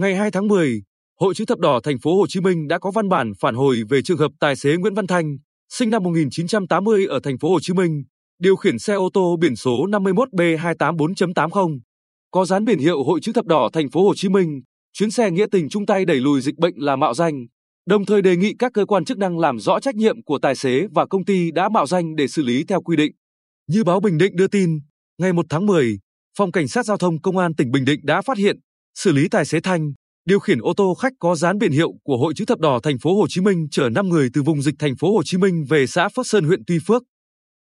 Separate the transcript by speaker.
Speaker 1: Ngày 2 tháng 10, Hội chữ thập đỏ thành phố Hồ Chí Minh đã có văn bản phản hồi về trường hợp tài xế Nguyễn Văn Thanh, sinh năm 1980 ở thành phố Hồ Chí Minh, điều khiển xe ô tô biển số 51B284.80, có dán biển hiệu Hội chữ thập đỏ thành phố Hồ Chí Minh, chuyến xe nghĩa tình chung tay đẩy lùi dịch bệnh là mạo danh, đồng thời đề nghị các cơ quan chức năng làm rõ trách nhiệm của tài xế và công ty đã mạo danh để xử lý theo quy định. Như báo Bình Định đưa tin, ngày 1 tháng 10, Phòng Cảnh sát Giao thông Công an tỉnh Bình Định đã phát hiện, xử lý tài xế Thanh, điều khiển ô tô khách có dán biển hiệu của Hội chữ thập đỏ thành phố Hồ Chí Minh chở 5 người từ vùng dịch thành phố Hồ Chí Minh về xã Phước Sơn huyện Tuy Phước.